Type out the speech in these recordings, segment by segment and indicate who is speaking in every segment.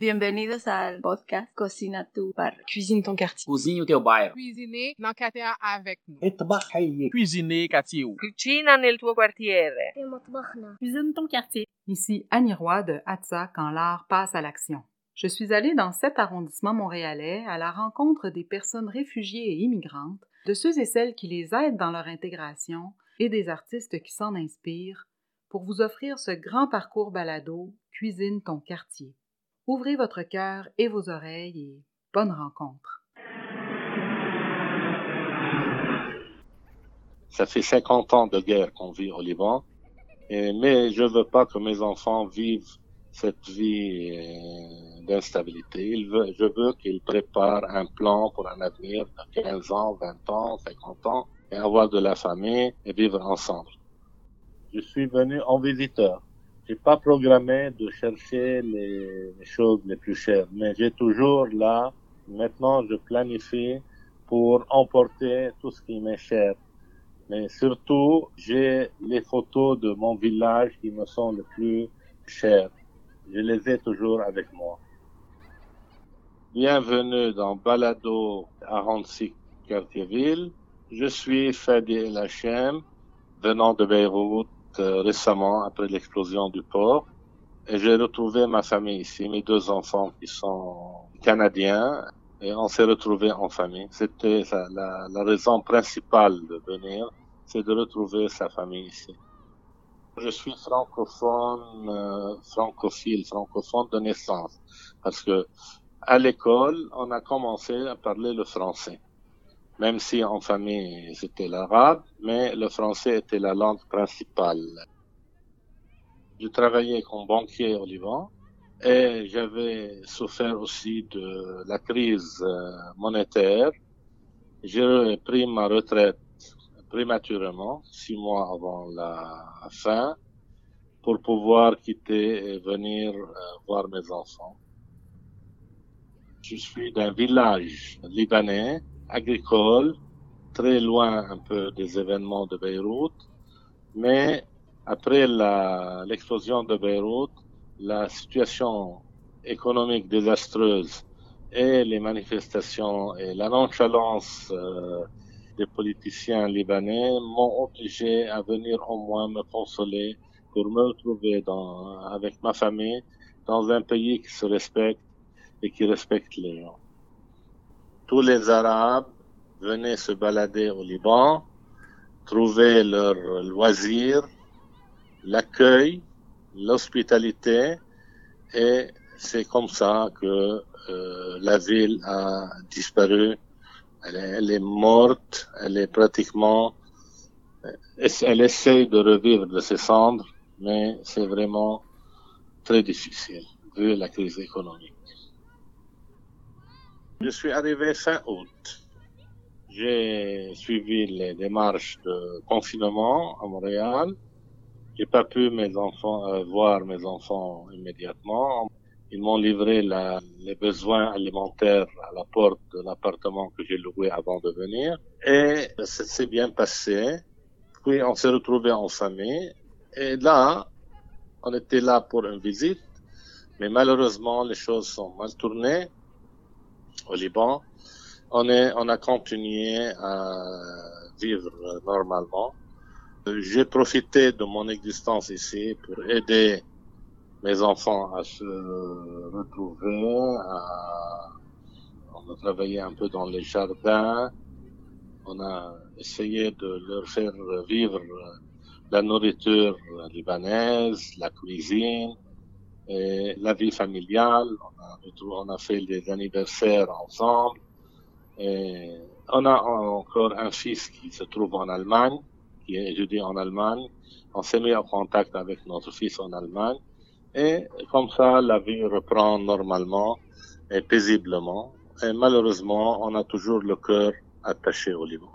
Speaker 1: Bienvenidos al podcast Cocina tu barrio.
Speaker 2: Cuisine ton quartier.
Speaker 3: Cuisine o teu bairro.
Speaker 4: Cuisiner dans quartier avec nous.
Speaker 5: Trabalhar.
Speaker 3: Cuisiner quartier.
Speaker 6: Cucina nel tuo.
Speaker 2: Cuisine ton quartier.
Speaker 7: Ici Annie Roy de Atza quand l'art passe à l'action. Je suis allée dans cet arrondissement montréalais à la rencontre des personnes réfugiées et immigrantes, de ceux et celles qui les aident dans leur intégration et des artistes qui s'en inspirent pour vous offrir ce grand parcours balado Cuisine ton quartier. Ouvrez votre cœur et vos oreilles et bonne rencontre.
Speaker 8: Ça fait 50 ans de guerre qu'on vit au Liban, mais je veux pas que mes enfants vivent cette vie euh, d'instabilité. Je veux qu'ils préparent un plan pour un avenir de 15 ans, 20 ans, 50 ans, et avoir de la famille et vivre ensemble. Je suis venu en visiteur. Pas programmé de chercher les, choses les plus chères, mais j'ai toujours là, maintenant je planifie pour emporter tout ce qui m'est cher. Mais surtout, j'ai les photos de mon village qui me sont les plus chères. Je les ai toujours avec moi. Bienvenue dans Balado à Quartier-Ville. Je suis Fadi El Hachem, venant de Beyrouth récemment après l'explosion du port. Et j'ai retrouvé ma famille ici, mes deux enfants qui sont canadiens. Et on s'est retrouvés en famille. C'était la, la raison principale de venir, c'est de retrouver sa famille ici. Je suis francophone, euh, francophile, francophone de naissance, parce que à l'école, on a commencé à parler le français. Même si en famille c'était l'arabe, mais le français était la langue principale. Je travaillais comme banquier au Liban et j'avais souffert aussi de la crise euh, monétaire. J'ai pris ma retraite prématurément, six mois avant la fin, pour pouvoir quitter et venir euh, voir mes enfants. Je suis d'un village libanais, agricole, très loin un peu des événements de Beyrouth, mais après l'explosion de Beyrouth, la situation économique désastreuse et les manifestations et la nonchalance euh, des politiciens libanais m'ont obligé à venir au moins me consoler pour me retrouver dans, avec ma famille dans un pays qui se respecte et qui respecte les gens. Tous les Arabes venaient se balader au Liban, trouver leur loisir, l'accueil, l'hospitalité, et c'est comme ça que euh, la ville a disparu. Elle est, elle est morte, elle est pratiquement, elle essaye de revivre de ses cendres, mais c'est vraiment très difficile vu la crise économique. Je suis arrivé fin août. J'ai suivi les démarches de confinement à Montréal. J'ai pas pu mes enfants euh, voir mes enfants immédiatement. Ils m'ont livré la- les besoins alimentaires à la porte de l'appartement que j'ai loué avant de venir. Et ça s'est bien passé. Puis on s'est retrouvés en famille. Et là, on était là pour une visite. Mais malheureusement, les choses sont mal tournées au Liban. On, est, on a continué à vivre normalement. J'ai profité de mon existence ici pour aider mes enfants à se retrouver. à- On a travaillé un peu dans les jardins. On a essayé de leur faire vivre la nourriture libanaise, la cuisine, et la vie familiale. On a, fait des anniversaires ensemble. Et on a encore un fils qui se trouve en Allemagne, qui étudie en Allemagne. On s'est mis en contact avec notre fils en Allemagne. Et comme ça, la vie reprend normalement et paisiblement. Et malheureusement, on a toujours le cœur attaché au Liban.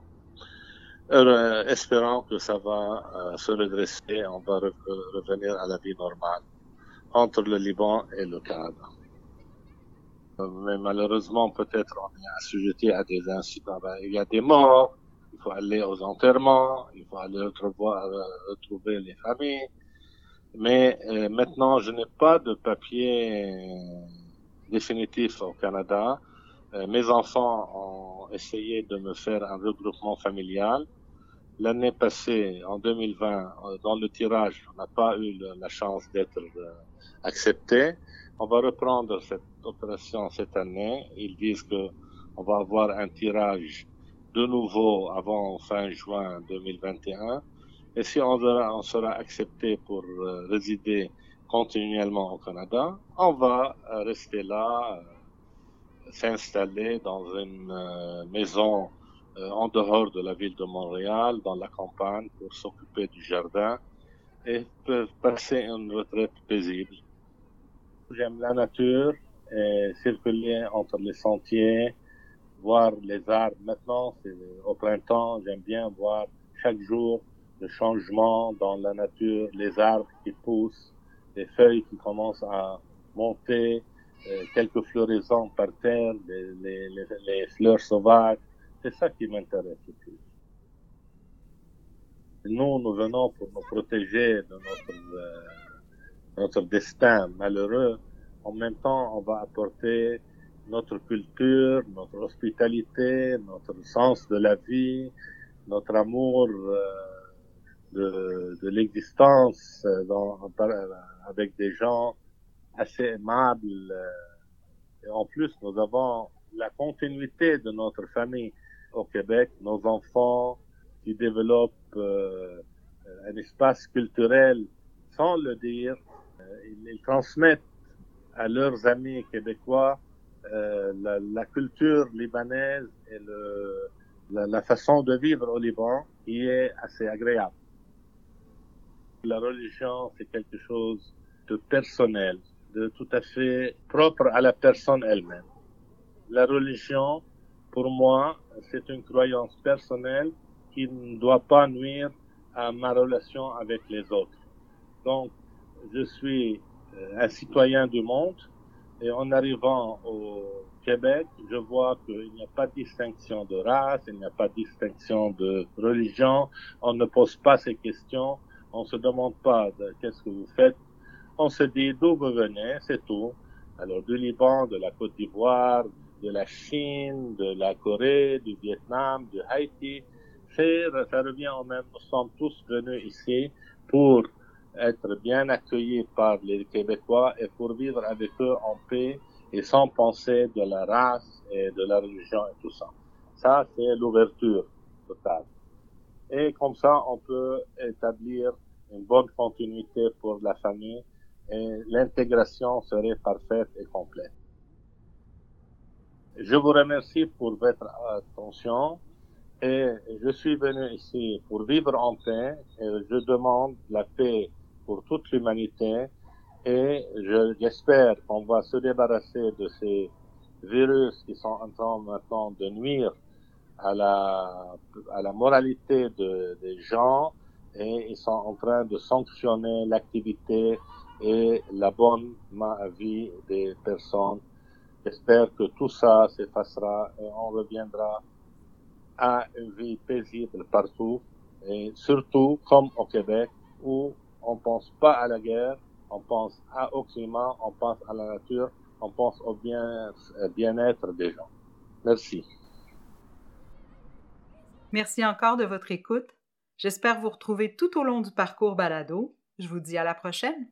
Speaker 8: Euh, espérant que ça va euh, se redresser, on va re- revenir à la vie normale entre le Liban et le Canada. Euh, Mais malheureusement, peut-être on est assujetti à des incidents. Ben, il y a des morts, il faut aller aux enterrements, il faut aller retrouver, retrouver les familles. Mais euh, maintenant, je n'ai pas de papier définitif au Canada. Euh, mes enfants ont essayé de me faire un regroupement familial. L'année passée, en 2020, euh, dans le tirage, on n'a pas eu la chance d'être euh, On va reprendre cette opération cette année. Ils disent que on va avoir un tirage de nouveau avant fin juin 2021. Et si on, sera accepté pour résider continuellement au Canada, on va rester là, s'installer dans une euh, maison euh, en dehors de la ville de Montréal, dans la campagne, pour s'occuper du jardin et peuvent passer une retraite paisible. J'aime la nature et circuler entre les sentiers, voir les arbres. Maintenant, c'est au printemps, j'aime bien voir chaque jour le changement dans la nature, les arbres qui poussent, les feuilles qui commencent à monter, euh, quelques floraisons par terre, les fleurs sauvages. C'est ça qui m'intéresse le plus. Nous, nous venons pour nous protéger de notre, euh, notre destin malheureux. En même temps, on va apporter notre culture, notre hospitalité, notre sens de la vie, notre amour euh, de, de l'existence avec des gens assez aimable. Euh, et en plus, nous avons la continuité de notre famille au Québec, nos enfants qui développent euh, un espace culturel sans le dire. Euh, ils, transmettent à leurs amis québécois la, la, culture libanaise et le, la, la, façon de vivre au Liban qui est assez agréable. La religion, c'est quelque chose de personnel de tout à fait propre à la personne elle-même. La religion, pour moi, c'est une croyance personnelle qui ne doit pas nuire à ma relation avec les autres. Donc, je suis euh, un citoyen du monde et en arrivant au Québec, je vois qu'il n'y a pas de distinction de race, il n'y a pas de distinction de religion, on ne pose pas ces questions, on se demande pas qu'est-ce que vous faites, on se dit d'où vous venez, c'est tout. Alors du Liban, de la Côte d'Ivoire, de la Chine, de la Corée, du Vietnam, de Haïti. Ça revient au même. Nous sommes tous venus ici pour être bien accueillis par les Québécois et pour vivre avec eux en paix et sans penser de la race et de la religion et tout ça. Ça, c'est l'ouverture totale. Et comme ça, on peut établir une bonne continuité pour la famille et l'intégration serait parfaite et complète. Je vous remercie pour votre attention et je suis venu ici pour vivre en paix et je demande la paix pour toute l'humanité et j'espère qu'on va se débarrasser de ces virus qui sont en train maintenant de nuire à la, à la moralité de, des gens et ils sont en train de sanctionner l'activité et la bonne vie des personnes. J'espère que tout ça s'effacera et on reviendra à une vie paisible partout et surtout comme au Québec où on pense pas à la guerre, on pense à, au climat, on pense à la nature, on pense au bien, bien-être des gens. Merci.
Speaker 7: Merci encore de votre écoute. J'espère vous retrouver tout au long du parcours balado. Je vous dis à la prochaine.